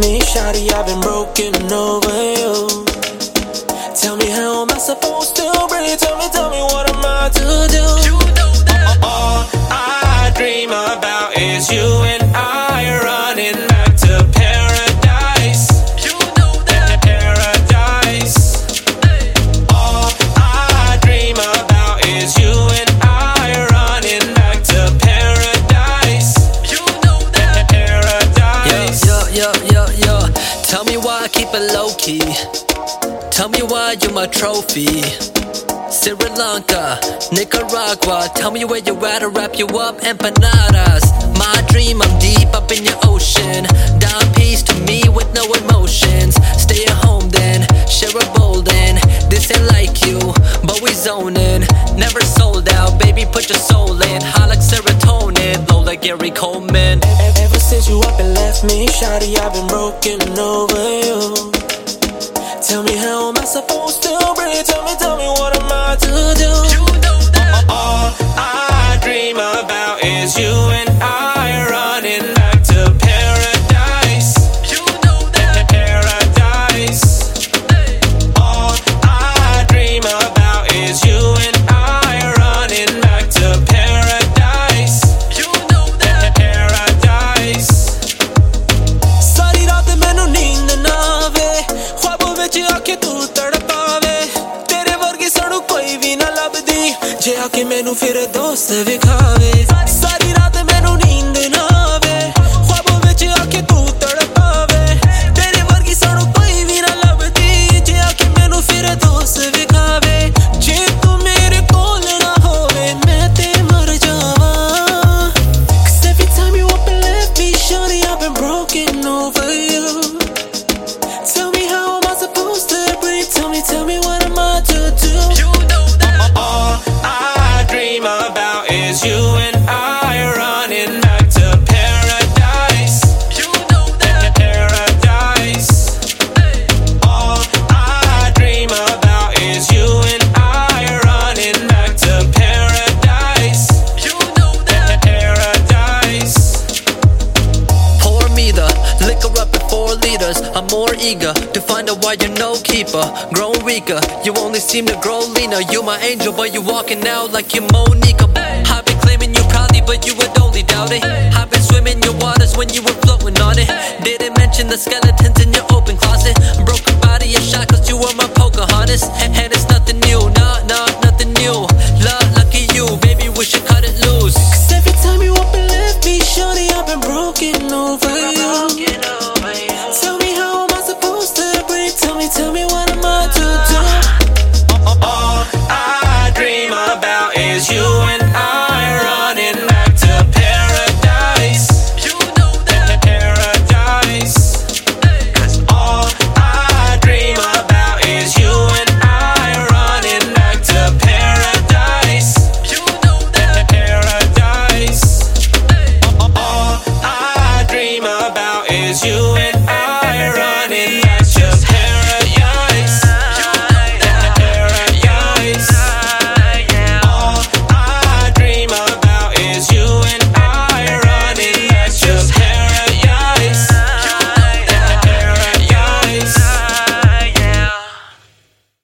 me, shawty, I've been broken over you. Tell me how am I supposed to breathe? Tell me, tell me what am I to do? You know that. All I dream about is you Tell me why you're my trophy. Sri Lanka, Nicaragua. Tell me where you at, I'll wrap you up. Empanadas. My dream, I'm deep up in your ocean. Down peace to me with no emotions. Stay at home then, share a bowl then. This ain't like you, but we zoning. Never sold out, baby, put your soul in. High like serotonin, low like Gary Coleman. Ever since you up and left me, shawty, I've been broken over you. Tell me how am I supposed to breathe? Tell me, tell me what am I to do? You know that. All I dream about is you and I ਪੁੱਛਿਆ ਕਿ ਮੈਨੂੰ ਫਿਰ ਦੋਸਤ ਵਿਖਾ I'm more eager to find out why you're no keeper. Grown weaker, you only seem to grow leaner. You my angel, but you walking out like you're Monica. I've been claiming you proudly, but you would only doubt it. I've been swimming your waters when you were floating on it. Didn't mention the skeletons in your open closet. Broken body, a shot, cause you were my Pocahontas. And it's nothing new, nah, nah, nothing new. Love, lucky you, baby, we should cut it loose. Cause every time you up and left me, shawty, I've been broken over.